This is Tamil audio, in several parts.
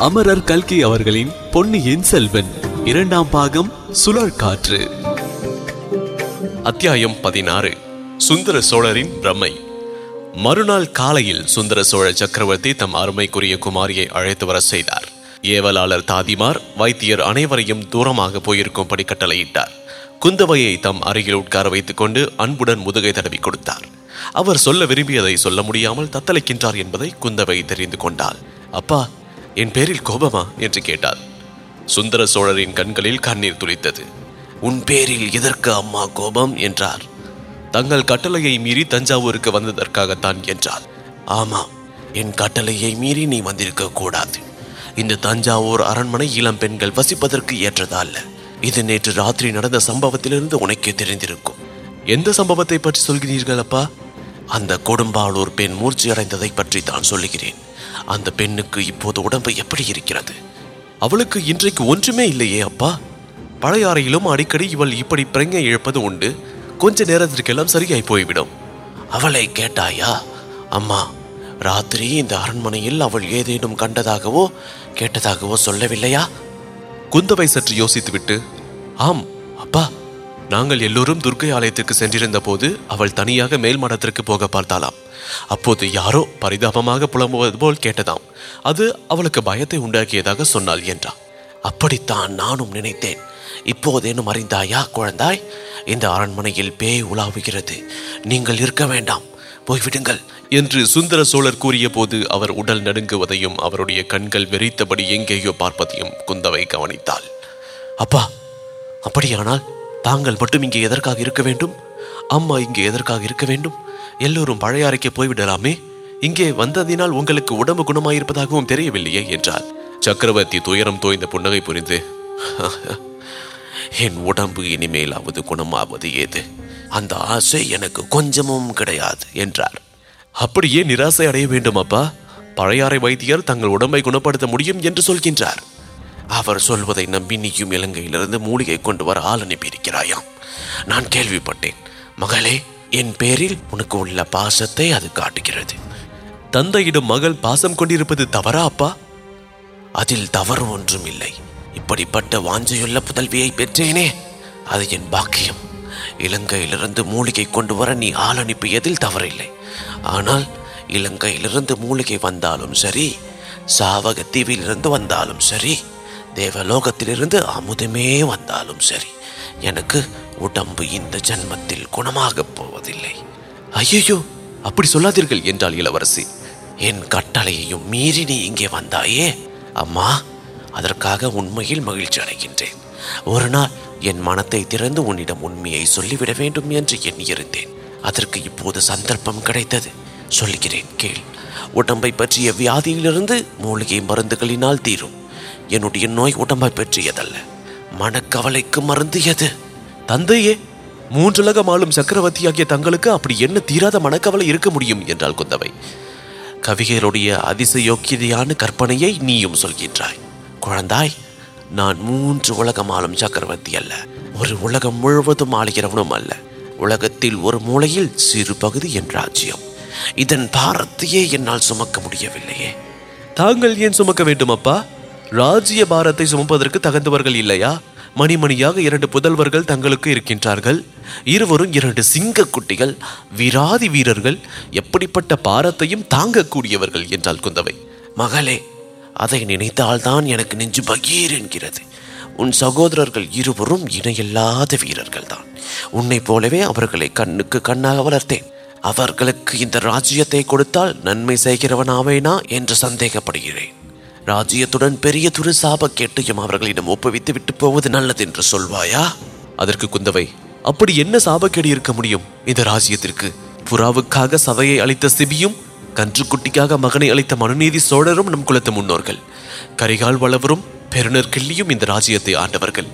அமரர் கல்கி அவர்களின் பொன்னியின் செல்வன். இரண்டாம் பாகம் சுழற்காற்று. அத்தியாயம் பதினாறு சுந்தர சோழரின் பிரமை. மறுநாள் காலையில் சுந்தர சோழ சக்கரவர்த்தி தம் அருமைக்குரிய குமாரியை அழைத்து வர செய்தார். ஏவலாளர் தாதிமார் வைத்தியர் அனைவரையும் தூரமாக போயிருக்கும்படி கட்டளையிட்டார் குந்தவையை தம் அருகில் உட்கார வைத்துக் கொண்டு அன்புடன் முதுகை தடவி கொடுத்தார். அவர் சொல்ல விரும்பியதை சொல்ல முடியாமல் தத்தளிக்கின்றார் என்பதை குந்தவை தெரிந்து கொண்டாள். அப்பா என் பேரில் கோபமா? என்று கேட்டார் சுந்தர சோழரின் கண்களில் கண்ணீர் துளித்தது. உன் பேரில் எதற்கு அம்மா கோபம்? என்றார். தங்கள் கட்டளையை மீறி தஞ்சாவூருக்கு வந்ததற்காகத்தான் என்றார் ஆமாம் என் கட்டளையை மீறி நீ வந்திருக்க கூடாது. இந்த தஞ்சாவூர் அரண்மனை இளம் பெண்கள் வசிப்பதற்கு ஏற்றதல்ல. இது நேற்று ராத்திரி நடந்த சம்பவத்திலிருந்து உனக்கே தெரிந்திருக்கும். எந்த சம்பவத்தை பற்றி சொல்கிறீர்கள் அப்பா? அந்த கொடும்பாளூர் பெண் மூர்ச்சி அடைந்ததை பற்றி தான் சொல்லுகிறேன். அந்த பெண்ணுக்கு இப்போது உடம்பு எப்படி இருக்கிறது? அவளுக்கு இன்றைக்கு ஒன்றுமே இல்லையே அப்பா. பழையாறையிலும் அடிக்கடி இவள் இப்படி பிரங்கை இழப்பது உண்டு. கொஞ்ச நேரத்திற்கெல்லாம் சரியாய் போய்விடும். அவளை கேட்டாயா? அம்மா ராத்திரி இந்த அரண்மனையில் அவள் ஏதேனும் கண்டதாகவோ கேட்டதாகவோ சொல்லவில்லையா? குந்தவை சற்று யோசித்துவிட்டு ஆம் அப்பா. நாங்கள் எல்லோரும் துர்க்கை ஆலயத்திற்கு சென்றிருந்த போது அவள் தனியாக மேல் மடத்திற்கு போக பார்த்தாளாம். அப்போது யாரோ பரிதாபமாக புலம்புவது போல் கேட்டதாம். அது அவளுக்கு பயத்தை உண்டாக்கியதாக சொன்னாள் என்றான் அப்படித்தான் நானும் நினைத்தேன். இப்போதேனும் அறிந்தாயா குழந்தாய்? இந்த அரண்மனையில் பேய் உலாவுகிறது. நீங்கள் இருக்க வேண்டாம். போய்விடுங்கள். என்று சுந்தர சோழர் கூறிய போது அவர் உடல் நடுங்குவதையும் அவருடைய கண்கள் வெறித்தபடி எங்கேயோ பார்ப்பதையும் குந்தவை கவனித்தாள். அப்பா அப்படியானால் தாங்கள் மட்டும் இங்கே எதற்காக இருக்க வேண்டும்? அம்மா இங்கே எதற்காக இருக்க வேண்டும்? எல்லோரும் பழையாறைக்கு போய்விடலாமே. இங்கே வந்ததினால் உங்களுக்கு உடம்பு குணமாயிருப்பதாகவும் தெரியவில்லையே என்றார் சக்கரவர்த்தி துயரம் தோய்ந்த புன்னகை புரிந்து என் உடம்பு இனிமேலாவது குணமாவது ஏது? அந்த ஆசை எனக்கு கொஞ்சமும் கிடையாது என்றார். அப்படியே நிராசை அடைய வேண்டும் அப்பா பழையாறை வைத்தியர் தங்கள் உடம்பை குணப்படுத்த முடியும் என்று சொல்கின்றார். அவர் சொல்வதை நம்பி நீயும் இலங்கையிலிருந்து மூலிகை கொண்டு வர ஆள் அனுப்பியிருக்கிறாயாம். நான் கேள்விப்பட்டேன். மகளே என் பேரில் உனக்கு உள்ள பாசத்தை அது காட்டுகிறது. தந்தையிடம் மகள் பாசம் கொண்டிருப்பது தவறா அப்பா? அதில் தவறு ஒன்றும் இல்லை. இப்படிப்பட்ட வாஞ்சையுள்ள புதல்வியை பெற்றேனே அது என் பாக்கியம். இலங்கையிலிருந்து மூலிகை கொண்டு வர நீ ஆள் அனுப்பியதில் தவறில்லை. ஆனால் இலங்கையிலிருந்து மூலிகை வந்தாலும் சரி சாவகத்தீவிலிருந்து வந்தாலும் சரி தேவலோகத்திலிருந்து அமுதமே வந்தாலும் சரி எனக்கு உடம்பு இந்த ஜன்மத்தில் குணமாகப் போவதில்லை. ஐயோ அப்படி சொல்லாதீர்கள் என்றாள் இளவரசி. என் கட்டளையையும் மீறி நீ இங்கே வந்தாயே. அம்மா அதற்காக உண்மையில் மகிழ்ச்சி அடைகின்றேன். ஒரு நாள் என் மனத்தை திறந்து உன்னிடம் உண்மையை சொல்லிவிட வேண்டும் என்று எண்ணியிருந்தேன் அதற்கு இப்போது சந்தர்ப்பம் கிடைத்தது. சொல்கிறேன் கேள். உடம்பை பற்றிய வியாதியிலிருந்து மூலிகை மருந்துகளினால் தீரும். என்னுடைய நோய் உடம்பை பற்றியதல்ல. மனக்கவலைக்கு மருந்து எது? தந்தையே மூன்றுலகம் ஆளும் சக்கரவர்த்தியாகிய தங்களுக்கு அப்படி என்ன தீராத மனக்கவலை இருக்க முடியும் என்றாள் குந்தவை. கவிகளுடைய அதிசயோக்கியதையான கற்பனையை நீயும் சொல்கின்றாய். குழந்தாய் நான் மூன்று உலகம் ஆளும் சக்கரவர்த்தி அல்ல. ஒரு உலகம் முழுவதும் ஆளுகிறவனும் அல்ல. உலகத்தில் ஒரு மூலையில் சிறு பகுதி என் ராஜ்யம். இதன் பாரத்தையே என்னால் சுமக்க முடியவில்லையே. தாங்கள் ஏன் சுமக்க வேண்டும் அப்பா ராஜ்ய பாரத்தை சுமப்பதற்கு தகுந்தவர்கள் இல்லையா? மணிமணியாக இரண்டு புதல்வர்கள் தங்களுக்கு இருக்கின்றார்கள். இருவரும் இரண்டு சிங்க குட்டிகள் வீராதி வீரர்கள் எப்படிப்பட்ட பாரத்தையும் தாங்கக்கூடியவர்கள் என்றால் குந்தவை. மகளே அதை நினைத்தால்தான் எனக்கு நெஞ்சு பகீர் என்கிறது. உன் சகோதரர்கள் இருவரும் இணையில்லாத வீரர்கள் தான் உன்னைப் போலவே அவர்களை கண்ணுக்கு கண்ணாக வளர்த்தேன். அவர்களுக்கு இந்த ராஜ்யத்தை கொடுத்தால் நன்மை செய்கிறவனாவேனா என்று சந்தேகப்படுகிறேன். ராஜ்யத்துடன் பெரிய துரு சாபக்கேட்டையும் அவர்களிடம் ஒப்புவித்து விட்டு போவது நல்லது என்று சொல்வாயா? அதற்கு குந்தவை அப்படி என்ன சாபக்கேடு இருக்க முடியும்? இந்த ராஜ்யத்திற்கு புறாவுக்காக சபையை அளித்த சிபியும் கன்றுக்குட்டிக்காக மகனை அளித்த மனுநீதி சோழரும் நம் குலத்து முன்னோர்கள். கரிகால் வளவரும் பெருநர் கிள்ளியும் இந்த ராஜ்யத்தை ஆண்டவர்கள்.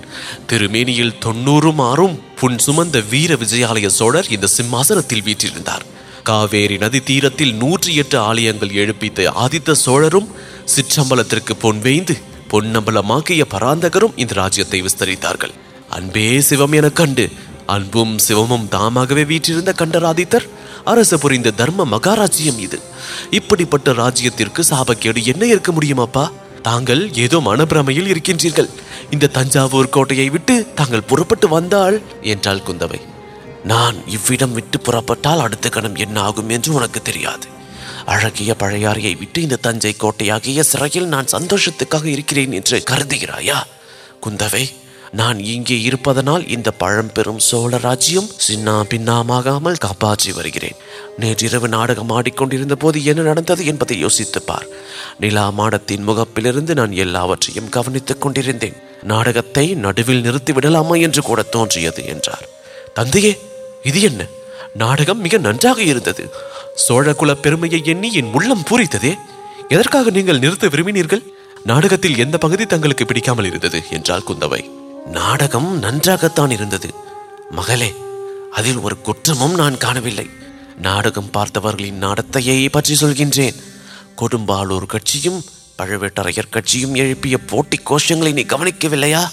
திருமேனியில் தொண்ணூறும் ஆறும் புன் சுமந்த வீர விஜயாலய சோழர் இந்த சிம்மாசனத்தில் வீற்றிருந்தார். காவேரி நதி தீரத்தில் நூற்றி எட்டு ஆலயங்கள் எழுப்பித்த ஆதித்த சோழரும் சிற்றம்பலத்திற்கு பொன்வேய்ந்து பொன்னம்பலமாக்கிய பராந்தகரும் இந்த ராஜ்யத்தை விஸ்தரித்தார்கள். அன்பே சிவம் எனக் கண்டு அன்பும் சிவமும் தாமாகவே வீற்றிருந்த கண்டராதித்தர் அரசு புரிந்த தர்ம மகாராஜ்யம் இது. இப்படிப்பட்ட ராஜ்யத்திற்கு சாபக்கேடு என்ன இருக்க முடியுமாப்பா? தாங்கள் ஏதோ மனப்பிரமையில் இருக்கின்றீர்கள். இந்த தஞ்சாவூர் கோட்டையை விட்டு தாங்கள் புறப்பட்டு வந்தால் என்றாள் குந்தவை. நான் இவ்விடம் விட்டு புறப்பட்டால் அடுத்த கணம் என்ன ஆகும் என்று உனக்கு தெரியாது. அழகிய பழையாறையை விட்டு இந்த தஞ்சை கோட்டையாகிய சிறையில் நான் சந்தோஷத்துக்காக இருக்கிறேன் என்று கருதுகிறாயா? குந்தவை நான் இங்கே இருப்பதனால் இந்த பழம்பெரும் சோழ ராஜ்யம் சின்னா பின்னாமாகாமல் காப்பாற்றி வருகிறேன். நேற்றிரவு நாடகம் ஆடிக்கொண்டிருந்த போது என்ன நடந்தது என்பதை யோசித்துப்பார் நிலா மாடத்தின் முகப்பிலிருந்து நான் எல்லாவற்றையும் கவனித்துக் கொண்டிருந்தேன். நாடகத்தை நடுவில் நிறுத்தி விடலாமா என்று கூட தோன்றியது என்றார். தந்தையே இது என்ன? நாடகம் மிக நன்றாக இருந்தது. சோழகுல பெருமையை எண்ணி என் உள்ளம் பூரித்ததே. எதற்காக நீங்கள் நிறுத்த விரும்பினீர்கள்? நாடகத்தில் எந்த பகுதி தங்களுக்கு பிடிக்காமல் இருந்தது என்றாள் குந்தவை. நாடகம் நன்றாகத்தான் இருந்தது. மகளே அதில் ஒரு குற்றமும் நான் காணவில்லை. நாடகம் பார்த்தவர்களின் நடத்தையை பற்றி சொல்கின்றேன். கொடும்பாளூர் கட்சியும் பழுவேட்டரையர் கட்சியும் எழுப்பிய போட்டி கோஷங்களை நீ கவனிக்கவில்லையா?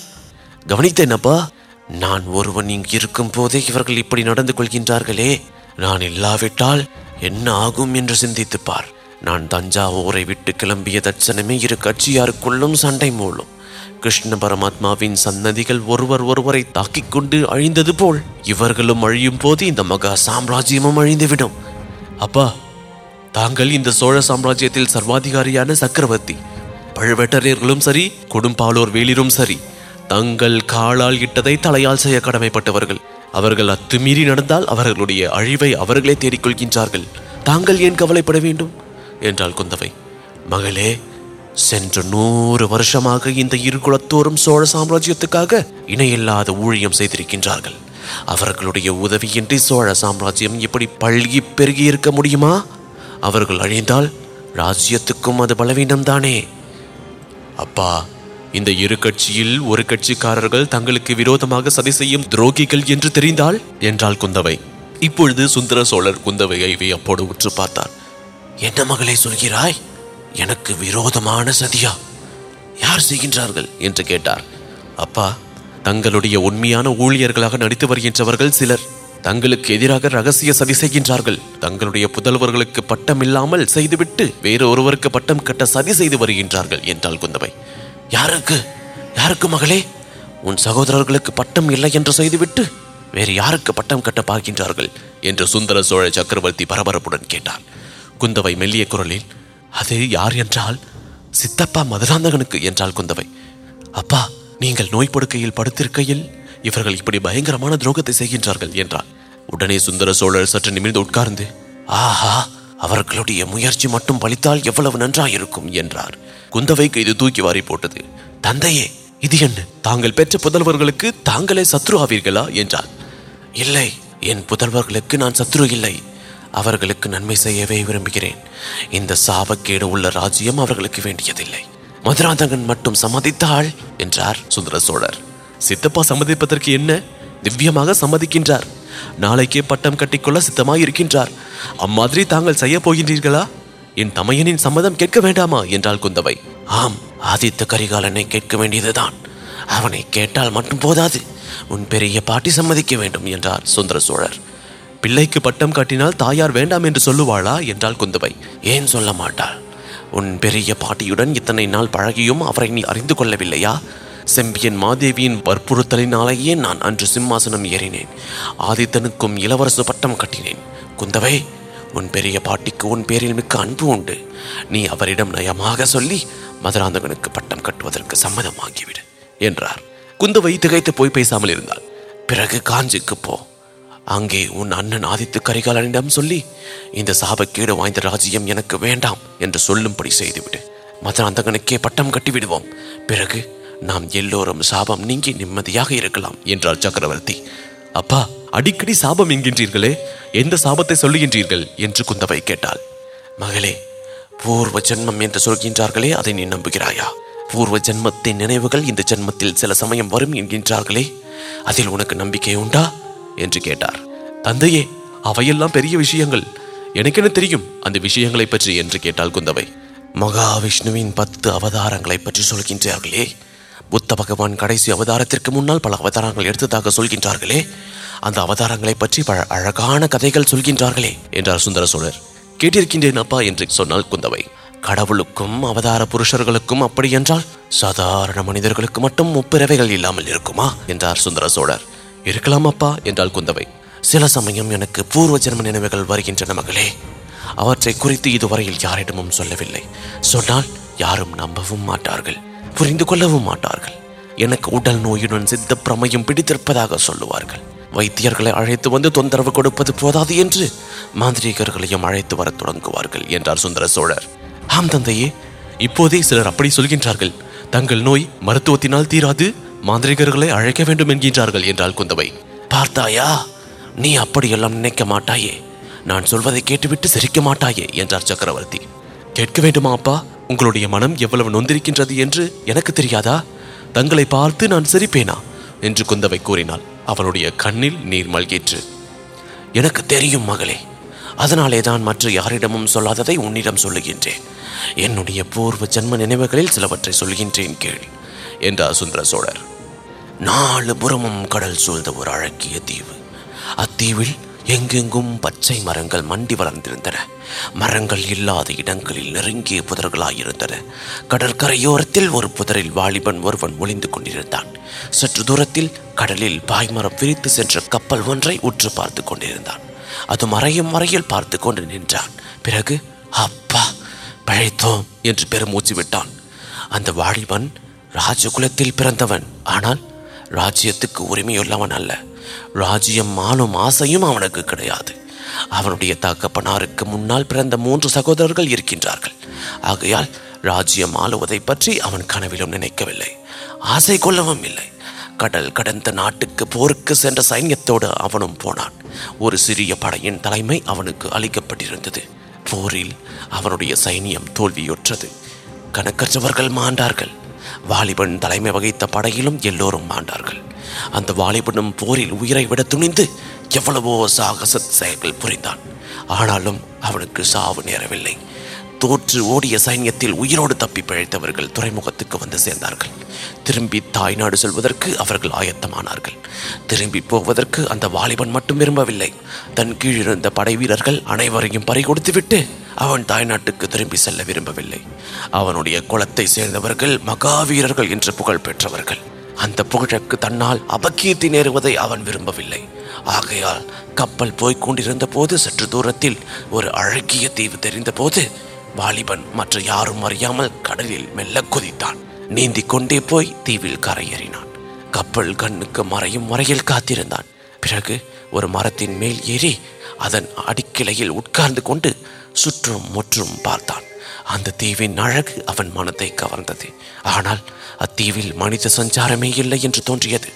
கவனித்தேனப்பா நான் ஒருவன் இங்கு இருக்கும் போதே இவர்கள் இப்படி நடந்து கொள்கின்றார்களே. நான் இல்லாவிட்டால் என்ன ஆகும் என்று சிந்தித்துப் பார் நான் தஞ்சாவூரை விட்டு கிளம்பிய தட்சணமே இரு கட்சியாருக்குள்ளும் சண்டை மூலம் கிருஷ்ண பரமாத்மாவின் சன்னதிகள் ஒருவர் ஒருவரை தாக்கிக் கொண்டு அழிந்தது போல் இவர்களும் அழியும் போது இந்த மகா சாம்ராஜ்யமும் அழிந்துவிடும். அப்பா தாங்கள் இந்த சோழ சாம்ராஜ்யத்தில் சர்வாதிகாரியான சக்கரவர்த்தி. பழுவேட்டரையர்களும் சரி கொடும்பாலோர் வேளிரும் சரி தங்கள் காலால் இட்டதை தலையால் செய்ய கடமைப்பட்டவர்கள். அவர்கள் அத்துமீறி நடந்தால் அவர்களுடைய அழிவை அவர்களே தேடிக்கொள்கின்றார்கள். தாங்கள் ஏன் கவலைப்பட வேண்டும்? என்றாள் குந்தவை. மகளே சென்ற நூறு வருஷமாக இந்த இரு குலத்தோறும் சோழ சாம்ராஜ்யத்துக்காக இணையில்லாத ஊழியம் செய்திருக்கின்றார்கள். அவர்களுடைய உதவியின்றி சோழ சாம்ராஜ்யம் இப்படி பல்கி பெருகி இருக்க முடியுமா? அவர்கள் அழிந்தால் ராஜ்யத்துக்கும் அது பலவீனம்தானே? அப்பா இந்த இரு கட்சியில் ஒரு கட்சிக்காரர்கள் தங்களுக்கு விரோதமாக சதி செய்யும் துரோகிகள் என்று தெரிந்தால் என்றாள் குந்தவை. இப்பொழுது சுந்தர சோழர் குந்தவையை வியப்போடு உற்று பார்த்தார். என்ன மகளே சொல்கிறாய்? எனக்கு விரோதமான சதியா? யார் செய்கின்றார்கள்? என்று கேட்டார். அப்பா தங்களுடைய உண்மையான ஊழியர்களாக நடித்து வருகின்றவர்கள் சிலர். தங்களுக்கு எதிராக ரகசிய சதி செய்கின்றார்கள். தங்களுடைய புதல்வர்களுக்கு பட்டம் இல்லாமல் செய்துவிட்டு வேறு ஒருவருக்கு பட்டம் கட்ட சதி செய்து வருகின்றார்கள் என்றாள் குந்தவை. யாருக்கு? யாருக்கு மகளே? உன் சகோதரர்களுக்கு பட்டம் இல்லை என்று செய்துவிட்டு வேறு யாருக்கு பட்டம் கட்ட பார்க்கின்றார்கள்? என்று சுந்தர சோழ சக்கரவர்த்தி பரபரப்புடன் கேட்டார் குந்தவை மெல்லிய குரலில் அது யார் என்றால்? சித்தப்பா மதுராந்தகனுக்கு என்றாள் குந்தவை. அப்பா நீங்கள் நோய் படுக்கையில் படுத்திருக்கையில் இவர்கள் இப்படி பயங்கரமான துரோகத்தை செய்கின்றார்கள் என்றார் உடனே சுந்தர சோழர் சற்று நிமிர்ந்து உட்கார்ந்து ஆஹா அவர்களுடைய முயற்சி மட்டும் பலித்தால் எவ்வளவு நன்றாயிருக்கும் என்றார். குந்தவைக்கு இது தூக்கி வாரி போட்டது. தந்தையே இது என்ன? தாங்கள் பெற்ற புதல்வர்களுக்கு தாங்களே சத்ரு ஆவீர்களா? என்றார் இல்லை என் புதல்வர்களுக்கு நான் சத்ரு இல்லை. அவர்களுக்கு நன்மை செய்யவே விரும்புகிறேன். இந்த சாபக்கேடு உள்ள ராஜ்யம் அவர்களுக்கு வேண்டியதில்லை. மதுராந்தகன் மட்டும் சம்மதித்தாள் என்றார் சுந்தர சோழர். சித்தப்பா சம்மதிப்பதற்கு என்ன? திவ்யமாக சம்மதிக்கின்றார். நாளைக்கே பட்டம் கட்டிக்கொள்ள சித்தமாய் இருக்கின்றார் அம்மாதிரி தாங்கள் செய்ய போகின்றீர்களா? என் தமையனின் சம்மதம் கேட்க வேண்டாமா என்றாள் குந்தவை. ஆம் ஆதித்த கரிகாலனை கேட்க வேண்டியதுதான். அவனை கேட்டால் மட்டும் போதாது. உன் பெரிய பாட்டி சம்மதிக்க வேண்டும் என்றார் சுந்தர சோழர். பிள்ளைக்கு பட்டம் கட்டினால் தாயார் வேண்டாம் என்று சொல்லுவாளா என்றாள் குந்தவை. ஏன் சொல்ல மாட்டாள்? உன் பெரிய பாட்டியுடன் இத்தனை நாள் பழகியும் அவரை நீ அறிந்து கொள்ளவில்லையா? செம்பியன் மாதேவியின் வற்புறுத்தலினாலேயே நான் அன்று சிம்மாசனம் ஏறினேன். ஆதித்தனுக்கும் இளவரசு பட்டம் கட்டினேன். குந்தவை உன் பெரிய பாட்டிக்கு உன் பேரில் மிக்க அன்பு உண்டு. நீ அவரிடம் நயமாக சொல்லி மதுராந்தகனுக்கு பட்டம் கட்டுவதற்கு சம்மதமாகிவிடு என்றார். குந்தவை திகைத்து போய் பேசாமல் இருந்தாள். பிறகு காஞ்சிக்கு போ. அங்கே உன் அண்ணன் ஆதித்து கரிகாலனிடம் சொல்லி இந்த சாபக்கேடு வாய்ந்த ராஜ்யம் எனக்கு வேண்டாம் என்று சொல்லும்படி செய்துவிடு. மதுராந்தகனுக்கே பட்டம் கட்டிவிடுவோம். பிறகு நாம் எல்லோரும் சாபம் நீங்கி நிம்மதியாக இருக்கலாம் என்றார் சக்கரவர்த்தி. அப்பா அடிக்கடி சாபம் என்கின்றீர்களே எந்த சாபத்தை சொல்லுகின்றீர்கள்? என்று குந்தவை கேட்டாள். மகளே பூர்வ ஜென்மம் என்று சொல்கின்றார்களே அதை நீ நம்புகிறாயா? பூர்வ ஜென்மத்தின் நினைவுகள் இந்த ஜென்மத்தில் சில சமயம் வரும் என்கின்றார்களே அதில் உனக்கு நம்பிக்கை உண்டா? என்று கேட்டார். தந்தையே அவையெல்லாம் பெரிய விஷயங்கள். எனக்கென தெரியும் அந்த விஷயங்களை பற்றி என்று கேட்டாள் குந்தவை. மகாவிஷ்ணுவின் பத்து அவதாரங்களை பற்றி சொல்கின்றார்களே புத்த பகவான் கடைசி அவதாரத்திற்கு முன்னால் பல அவதாரங்கள் எடுத்ததாக சொல்கின்றார்களே. அந்த அவதாரங்களை பற்றி பல அழகான கதைகள் சொல்கின்றார்களே என்றார் சுந்தர சோழர். கேட்டிருக்கின்றேன் அப்பா என்று சொன்னாள் குந்தவை. கடவுளுக்கும் அவதார புருஷர்களுக்கும் அப்படி என்றால் சாதாரண மனிதர்களுக்கு மட்டும் முப்பிறவைகள் இல்லாமல் இருக்குமா என்றார் சுந்தர சோழர். இருக்கலாம் அப்பா என்றால் குந்தவை. சில சமயம் எனக்கு பூர்வ ஜென்ம நினைவுகள் வருகின்றன மகளே. அவற்றை குறித்து இதுவரையில் யாரிடமும் சொல்லவில்லை. சொன்னால் யாரும் நம்பவும் மாட்டார்கள். புரிந்து கொள்ளவும் மாட்டார்கள் எனக்கு உடல் நோயுடன் சித்த பிரமையும் பிடித்திருப்பதாக சொல்லுவார்கள். வைத்தியர்களை அழைத்து வந்து தொந்தரவு கொடுப்பது போதாது என்று மாந்திரீகர்களையும் அழைத்து வரத் தொடங்குவார்கள் என்றார் சுந்தர சோழர். ஆம் தந்தையே இப்போதே சிலர் அப்படி சொல்கின்றார்கள். தங்கள் நோய் மருத்துவத்தினால் தீராது மாந்திரிகர்களை அழைக்க வேண்டும் என்கின்றார்கள் என்றாள் குந்தவை. பார்த்தாயா நீ அப்படியெல்லாம் நினைக்க மாட்டாயே. நான் சொல்வதை கேட்டுவிட்டு சிரிக்க மாட்டாயே என்றார் சக்கரவர்த்தி. கேட்க வேண்டுமா அப்பா? உங்களுடைய மனம் எவ்வளவு நொந்திருக்கின்றது என்று எனக்கு தெரியாதா? தங்களை பார்த்து நான் சிரிப்பேனா? என்று குந்தவை கூறினாள். அவனுடைய கண்ணில் நீர் மல்கிற்று. எனக்கு தெரியும் மகளே அதனாலே தான் மற்ற யாரிடமும் சொல்லாததை உன்னிடம் சொல்லுகின்றேன். என்னுடைய பூர்வ ஜன்ம நினைவுகளில் சிலவற்றை சொல்கின்றேன் கேள் என்றார் சுந்தர சோழர். நாலு புறமும் கடல் சூழ்ந்த ஒரு அழகிய தீவு. அத்தீவில் எங்கெங்கும் பச்சை மரங்கள் மண்டி வளர்ந்திருந்தன. மரங்கள் இல்லாத இடங்களில் நெருங்கிய புதர்களாயிருந்தன. கடற்கரையோரத்தில் ஒரு புதரில் வாலிபன் ஒருவன் ஒளிந்து கொண்டிருந்தான். சற்று தூரத்தில் கடலில் பாய்மரம் விரித்து சென்ற கப்பல் ஒன்றை உற்று பார்த்து கொண்டிருந்தான். அது மறையும் மறையில் பார்த்து கொண்டு நின்றான். பிறகு அப்பா பழைத்தோம் என்று பெருமூச்சு விட்டான். அந்த வாலிபன் ராஜகுலத்தில் பிறந்தவன். ஆனால் ராஜ்யத்துக்கு உரிமையுள்ளவன் அல்ல. ராஜ்யம் ஆளும் ஆசையும் அவனுக்கு கிடையாது. அவனுடைய தகப்பனாருக்கு முன்னால் பிறந்த மூன்று சகோதரர்கள் இருக்கின்றார்கள். ஆகையால் ராஜ்யம் ஆளுவதை பற்றி அவன் கனவிலும் நினைக்கவில்லை. ஆசை கொள்ளவும் இல்லை. கடல் கடந்த நாட்டுக்கு போருக்கு சென்ற சைன்யத்தோடு அவனும் போனான். ஒரு சிறிய படையின் தலைமை அவனுக்கு அளிக்கப்பட்டிருந்தது. போரில் அவனுடைய சைனியம் தோல்வியுற்றது. கணக்கற்றவர்கள் மாண்டார்கள். வாலிபன் தலைமை வகித்த படையிலும் எல்லோரும் மாண்டார்கள் அந்த வாலிபனும் போரில் உயிரை விட துணிந்து எவ்வளவோ சாகச செயல்கள் புரிந்தான். ஆனாலும் அவனுக்கு சாவு நேரவில்லை. தோற்று ஓடிய சைன்யத்தில் உயிரோடு தப்பி பிழைத்தவர்கள் துறைமுகத்துக்கு வந்து சேர்ந்தார்கள். திரும்பி தாய்நாடு செல்வதற்கு அவர்கள் ஆயத்தமானார்கள். திரும்பி போவதற்கு அந்த வாலிபன் மட்டும் விரும்பவில்லை. தன் கீழிருந்த படை வீரர்கள் அனைவரையும் பறிகொடுத்துவிட்டு அவன் தாய்நாட்டுக்கு திரும்பி செல்ல விரும்பவில்லை. அவனுடைய குலத்தை சேர்ந்தவர்கள் மகாவீரர்கள் என்று புகழ் பெற்றவர்கள். அந்த புகழக்கு தன்னால் அபக்கீர்த்தி நேருவதை அவன் விரும்பவில்லை. ஆகையால் கப்பல் போய்க் கொண்டிருந்த போது சற்று தூரத்தில் ஒரு அழகிய தீவு தெரிந்த போது வாலிபன் மற்ற யாரும் அறியாமல் கடலில் மெல்ல குதித்தான். நீந்திக் கொண்டே போய் தீவில் கரையேறினான். கப்பல் கண்ணுக்கு மறையும் வரையில் காத்திருந்தான். பிறகு ஒரு மரத்தின் மேல் ஏறி அதன் அடிக்கிளையில் உட்கார்ந்து கொண்டு சுற்றும் முற்றும் பார்த்தான். அந்த தீவின் அழகு அவன் மனத்தை கவர்ந்தது. ஆனால் அத்தீவில் மனித சஞ்சாரமே இல்லை என்று தோன்றியது.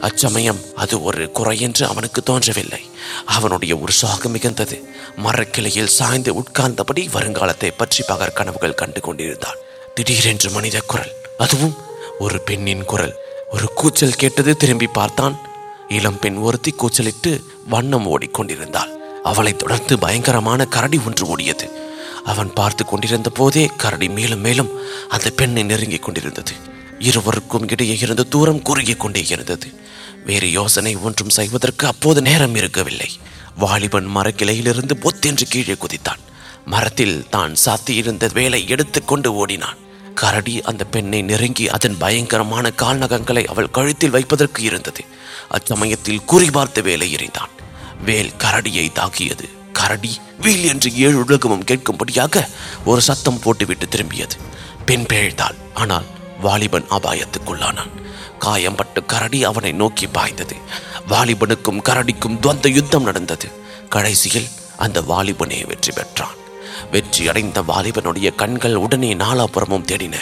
அச்சமயம் அது ஒரு குறை என்று அவனுக்கு தோன்றவில்லை. அவனுடைய உற்சாகம் மிகுந்தது. மரக்கிளையில் சாய்ந்து உட்கார்ந்தபடி வருங்காலத்தை பற்றி பகர் கனவுகள் கண்டு கொண்டிருந்தான். திடீரென்று மனித குரல். அதுவும் ஒரு பெண்ணின் குரல். ஒரு கூச்சல் கேட்டது திரும்பி பார்த்தான். இளம் பெண் ஒருத்தி கூச்சலிட்டு வண்ணம் ஓடிக்கொண்டிருந்தாள். அவளைத் தொடர்ந்து பயங்கரமான கரடி ஒன்று ஓடியது. அவன் பார்த்து கொண்டிருந்த போதே கரடி மேலும் மேலும் அந்த பெண்ணை நெருங்கிக் கொண்டிருந்தது. இருவருக்கும் இடையே இருந்த தூரம் குறுகி கொண்டே இருந்தது. வேறு யோசனை ஒன்றும் செய்வதற்கு அப்போது நேரம் இருக்கவில்லை. வாலிபன் மரக்கிளையிலிருந்து பொத்தென்று கீழே குதித்தான். மரத்தில் தான் சாத்தியிருந்த வேலை எடுத்துக்கொண்டு ஓடினான். கரடி அந்த பெண்ணை நெருங்கி அதன் பயங்கரமான கால்நகங்களை அவள் கழுத்தில் வைப்பதற்கு இருந்தது. அச்சமயத்தில் குறிபார்த்த வேலை எறிந்தான் வேல் கரடியை தாக்கியது. கரடி வீல் என்று ஏழு உலகமும் கேட்கும்படியாக ஒரு சத்தம் போட்டுவிட்டு திரும்பியது. பெண் பிழைத்தாள் ஆனால் வாலிபன் அபாயத்துக்குள்ளானான். காயம்பட்டு கரடி அவனை நோக்கி பாய்ந்தது. வாலிபனுக்கும் கரடிக்கும் துவந்த யுத்தம் நடந்தது. கடைசியில் அந்த வாலிபனே வெற்றி பெற்றான். வெற்றி அடைந்த வாலிபனுடைய கண்கள் உடனே நாலாபுறமும் தேடின.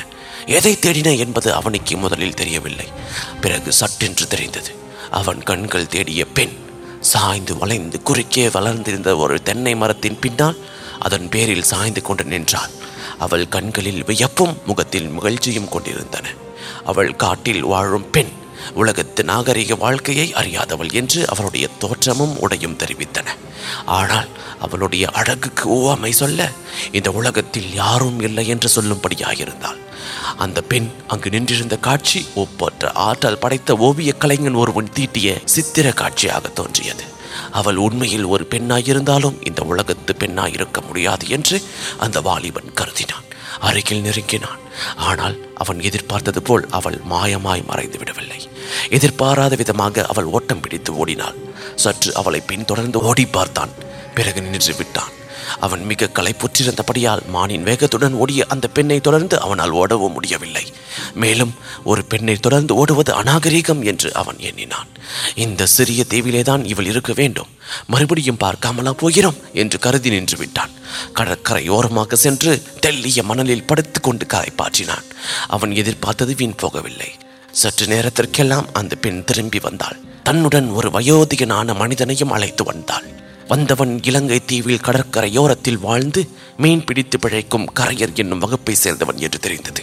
எதை தேடின என்பது அவனுக்கு முதலில் தெரியவில்லை. பிறகு சட்டென்று தெரிந்தது. அவன் கண்கள் தேடிய பெண் சாய்ந்து வளைந்து குறுக்கே வளர்ந்திருந்த ஒரு தென்னை மரத்தின் பின்னால் அதன் பேரில் சாய்ந்து கொண்டு நின்றாள். அவள் கண்களில் வியப்பும் முகத்தில் மகிழ்ச்சியும் கொண்டிருந்தன. அவள் காட்டில் வாழும் பெண் உலகத்து நாகரிக வாழ்க்கையை அறியாதவள் என்று அவளுடைய தோற்றமும் உடையும் தெரிவித்தன. ஆனால் அவளுடைய அழகுக்கு ஓவாமை சொல்ல இந்த உலகத்தில் யாரும் இல்லை என்று சொல்லும்படியாயிருந்தாள். அந்த பெண் அங்கு நின்றிருந்த காட்சி ஒப்பற்ற ஆற்றல் படைத்த ஓவிய கலைஞன் ஒருவன் தீட்டிய சித்திர காட்சியாக தோன்றியது. அவள் உண்மையில் ஒரு பெண்ணாயிருந்தாலும் இந்த உலகத்து பெண்ணாயிருக்க முடியாது என்று அந்த வாலிபன் கருதினான். அருகில் நெருங்கினான். ஆனால் அவன் எதிர்பார்த்தது போல் அவள் மாயமாய் மறைந்து விடவில்லை. எதிர்பாராத விதமாக அவள் ஓட்டம் பிடித்து ஓடினாள். சற்று அவளை பின்தொடர்ந்து ஓடி பார்த்தான். பிறகு நின்று விட்டான். அவன் மிக களைப்புற்றிருந்தபடியால் மானின் வேகத்துடன் ஓடிய அந்த பெண்ணை தொடர்ந்து அவனால் ஓடவும் முடியவில்லை. மேலும் ஒரு பெண்ணை தொடர்ந்து ஓடுவது அநாகரீகம் என்று அவன் எண்ணினான். இந்த சிறிய தீவிலேதான் இவள் இருக்க வேண்டும். மறுபடியும் பார்க்காமலா போகிறோம் என்று கருதி நின்று விட்டான். கடற்கரையோரமாக சென்று தெல்லிய மணலில் படுத்து கொண்டு கரை அவன் எதிர்பார்த்தது வீண் போகவில்லை. சற்று நேரத்திற்கெல்லாம் அந்த பெண் திரும்பி வந்தாள். தன்னுடன் ஒரு வயோதிகனான மனிதனையும் அழைத்து வந்தாள். வந்தவன் இலங்கை தீவில் கடற்கரையோரத்தில் வாழ்ந்து மீன் பிடித்து பிழைக்கும் கரையர் என்னும் வகுப்பை சேர்ந்தவன் என்று தெரிந்தது.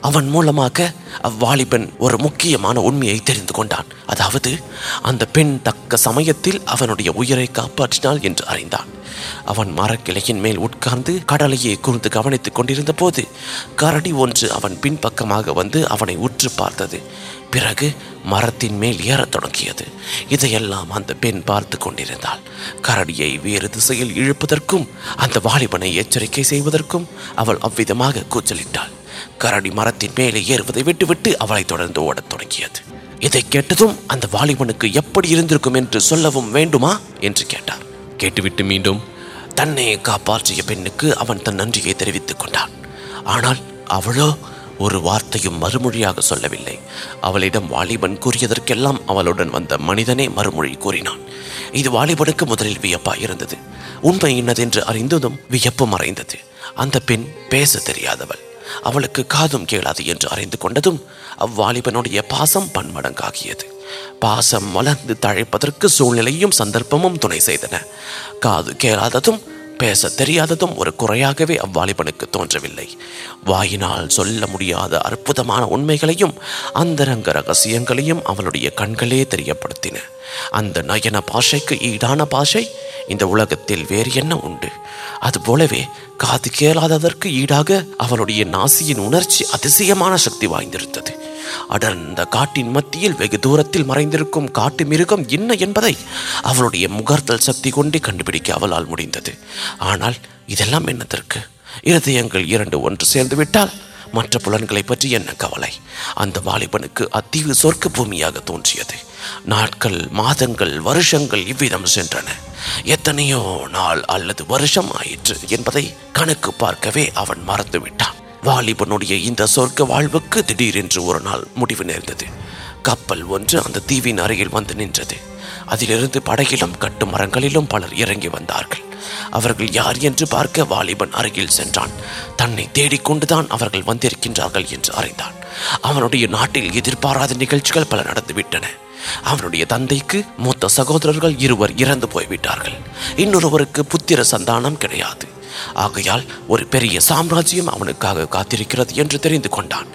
அவன் மூலமாக அவ்வாலிபன் ஒரு முக்கியமான உண்மையை தெரிந்து கொண்டான். அதாவது அந்த பெண் தக்க சமயத்தில் அவனுடைய உயிரை காப்பாற்றினாள் என்று அறிந்தான். அவன் மரக்கிளையின் மேல் உட்கார்ந்து கடலையே கூர்ந்து கவனித்துக் கொண்டிருந்த போது கரடி ஒன்று அவன் பின்பக்கமாக வந்து அவனை உற்று பார்த்தது. பிறகு மரத்தின் மேல் ஏறத் தொடங்கியது. இதையெல்லாம் அந்த பெண் பார்த்து கொண்டிருந்தாள். கரடியை வேறு திசையில் இழுப்பதற்கும் அந்த வாலிபனை எச்சரிக்கை செய்வதற்கும் அவள் அவ்விதமாக கூச்சலிட்டாள். கரடி மரத்தின் மேலே ஏறுவதை விட்டுவிட்டு அவளை தொடர்ந்து ஓடத் தொடங்கியது. இதை கேட்டதும் அந்த வாலிபனுக்கு எப்படி இருந்திருக்கும் என்று சொல்லவும் வேண்டுமா? என்று கேட்டார். கேட்டுவிட்டு மீண்டும். தன்னை காப்பாற்றிய பெண்ணுக்கு அவன் தன் நன்றியை தெரிவித்துக் கொண்டான். ஆனால் அவளோ ஒரு வார்த்தையும் மறுமொழியாக சொல்லவில்லை. அவளிடம் வாலிபன் கூறியதற்கெல்லாம் அவளுடன் வந்த மனிதனே மறுமொழி கூறினான். இது வாலிபனுக்கு முதலில் வியப்பாக இருந்தது. உண்மை இன்னதென்று அறிந்ததும் வியப்பு மறைந்தது. அந்த பெண் பேச தெரியாதவள். அவளுக்கு காதும் கேளாது என்று அறிந்து கொண்டதும் அவ்வாலிபனுடைய பாசம் பன்மடங்காகியது. பாசம் வளர்ந்து தழைப்பதற்கு சூழ்நிலையும் சந்தர்ப்பமும் துணை செய்தன. காது கேளாததும் பேச தெரியாததும் ஒரு குறையாகவே அவ்வாலிபனுக்கு தோன்றவில்லை. வாயினால் சொல்ல முடியாத அற்புதமான உண்மைகளையும் அந்தரங்க ரகசியங்களையும் அவளுடைய கண்களே தெரியப்படுத்தின. அந்த நயன பாஷைக்கு ஈடான பாஷை இந்த உலகத்தில் வேறு என்ன உண்டு? அதுபோலவே காது கேளாததற்கு ஈடாக அவளுடைய நாசியின் உணர்ச்சி அதிசயமான சக்தி வாய்ந்திருந்தது. அடர்ந்த காட்டின் மத்தியில் வெகு தூரத்தில் மறைந்திருக்கும் காட்டு மிருகம் என்ன என்பதை அவளுடைய முகர்த்தல் சக்தி கொண்டே கண்டுபிடிக்க அவளால் முடிந்தது. ஆனால் இதெல்லாம் என்னதற்கு இருதயங்கள் இரண்டு ஒன்று சேர்ந்து விட்டால் மற்ற புலன்களை பற்றி என்ன கவலை? அந்த வாலிபனுக்கு அத்தீவு சொர்க்க பூமியாக தோன்றியது. நாட்கள் மாதங்கள் வருஷங்கள் இவ்விதம் சென்றன. எத்தனையோ நாள் அல்லது வருஷம் ஆயிற்று என்பதை கணக்கு பார்க்கவே அவன் மறந்து விட்டான் வாலிபனுடைய இந்த சொர்க்க வாழ்வுக்கு திடீரென்று ஒரு நாள் முடிவு நேர்ந்தது. கப்பல் ஒன்று அந்த தீவின் அருகில் வந்து நின்றது. அதிலிருந்து படகிலும் கட்டு மரங்களிலும் பலர் இறங்கி வந்தார்கள். அவர்கள் யார் என்று பார்க்க வாலிபன் அருகில் சென்றான். தன்னை தேடிக்கொண்டுதான் அவர்கள் வந்திருக்கின்றார்கள் என்று அறிந்தான். அவனுடைய நாட்டில் எதிர்பாராத நிகழ்ச்சிகள் பல நடந்துவிட்டன. அவனுடைய தந்தைக்கு மூத்த சகோதரர்கள் இருவர் இறந்து போய்விட்டார்கள். இன்னொருவருக்கு புத்திர சந்தானம் கிடையாது. ஆகையால் ஒரு பெரிய சாம்ராஜ்யம் அவனுக்காக காத்திருக்கிறது என்று தெரிந்து கொண்டான்.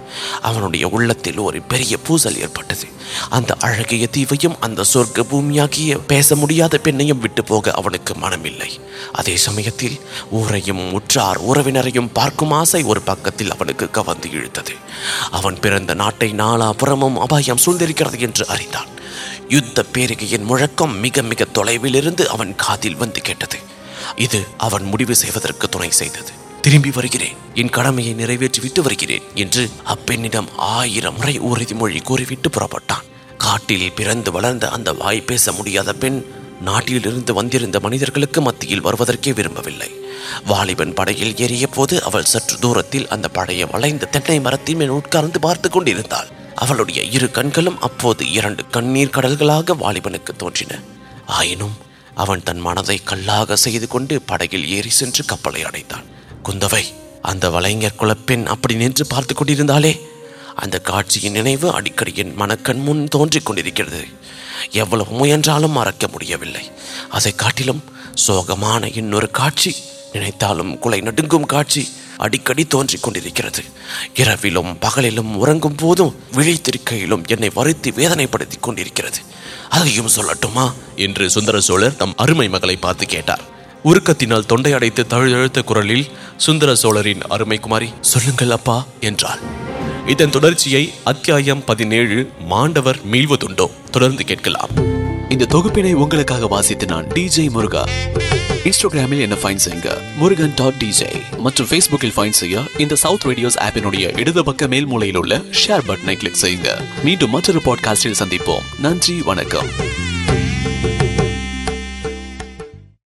அவனுடைய உள்ளத்தில் ஒரு பெரிய பூசல் ஏற்பட்டது. அந்த அழகிய தீவையும் அந்த சொர்க்க பூமியாகிய பேச முடியாத பெண்ணையும் விட்டு போக அவனுக்கு மனமில்லை. அதே சமயத்தில் ஊரையும் உற்றார் உறவினரையும் பார்க்கும் ஆசை ஒரு பக்கத்தில் அவனுக்கு கவர்ந்து இழுத்தது. அவன் பிறந்த நாட்டை நாலாபுறமும் அபாயம் சூழ்ந்திருக்கிறது என்று அறிந்தான். யுத்த பேரிகையின் முழக்கம் மிக மிக தொலைவில் இருந்து அவன் காதில் வந்து கேட்டது. இது அவன் முடிவு செய்வதற்கு துணை செய்தது. திரும்பி வருகிறேன். என் கடமையை நிறைவேற்றி விட்டு வருகிறேன் என்று அப்பெண்ணிடம் ஆயிரம் முறை உறுதிமொழி கூறிவிட்டு புறப்பட்டான். காட்டில் பிறந்து வளர்ந்த அந்த வாய் பேச முடியாத பெண் நாட்டிலிருந்து வந்திருந்த மனிதர்களுக்கு மத்தியில் வருவதற்கே விரும்பவில்லை. வாலிபன் படையில் ஏறிய போது அவள் சற்று தூரத்தில் அந்த பழைய வளைந்த தென்னை மரத்தின் மேல் உட்கார்ந்து பார்த்து கொண்டிருந்தாள். அவளுடைய இரு கண்களும் அப்போது இரண்டு கண்ணீர் கடல்களாக வாலிபனுக்கு தோன்றின. ஆயினும் அவன் தன் மனதை கல்லாக செய்து கொண்டு படகில் ஏறி சென்று கப்பலை அடைந்தான். குந்தவை அந்த வலைஞர் குலப்பெண் அப்படி நின்று பார்த்து கொண்டிருந்தாலே அந்த காட்சியின் நினைவு அடிக்கடி என் மனக்கண் முன் தோன்றிக் கொண்டிருக்கிறது. எவ்வளவு முயன்றாலும் மறக்க முடியவில்லை. அதை காட்டிலும் சோகமான இன்னொரு காட்சி. நினைத்தாலும் குலை நடுங்கும் காட்சி அடிக்கடி தோன்றிக் கொண்டிருக்கிறது. இரவிலும் பகலிலும் உறங்கும் போதும் விழித்திருக்கையிலும் என்னை வருத்தி வேதனைப்படுத்திக் கொண்டிருக்கிறது. அதையும் சொல்லட்டுமா? என்று சுந்தர சோழர் தம் அருமை மகளை பார்த்து கேட்டார். உருக்கத்தினால் தொண்டை அடைத்து தழுதழுத்த குரலில் சுந்தர சோழரின் அருமை குமாரி சொல்லுங்கள் அப்பா என்றாள். இதன் தொடர்ச்சியை அத்தியாயம் பதினேழு மாண்டவர் மீள்வதுண்டோ? தொடர்ந்து கேட்கலாம். இந்த தொகுப்பினை உங்களுக்காக வாசித்து நான் டிஜே முருகா. இன்ஸ்டாகிராமில் என்ன ஃபைன் செய்யுங்க. முருகன் டாட் டிஜே மற்றும் ஃபேஸ்புக்கில் ஃபைன் செய்ய இந்த சவுத் ரேடியோஸ் ஆப்பினுடைய இடது பக்க மேல் மூலையில் உள்ள ஷேர் பட்டனை கிளிக் செய்யுங்க. மீண்டும் மற்றொரு பாட்காஸ்டில் சந்திப்போம். நன்றி வணக்கம்.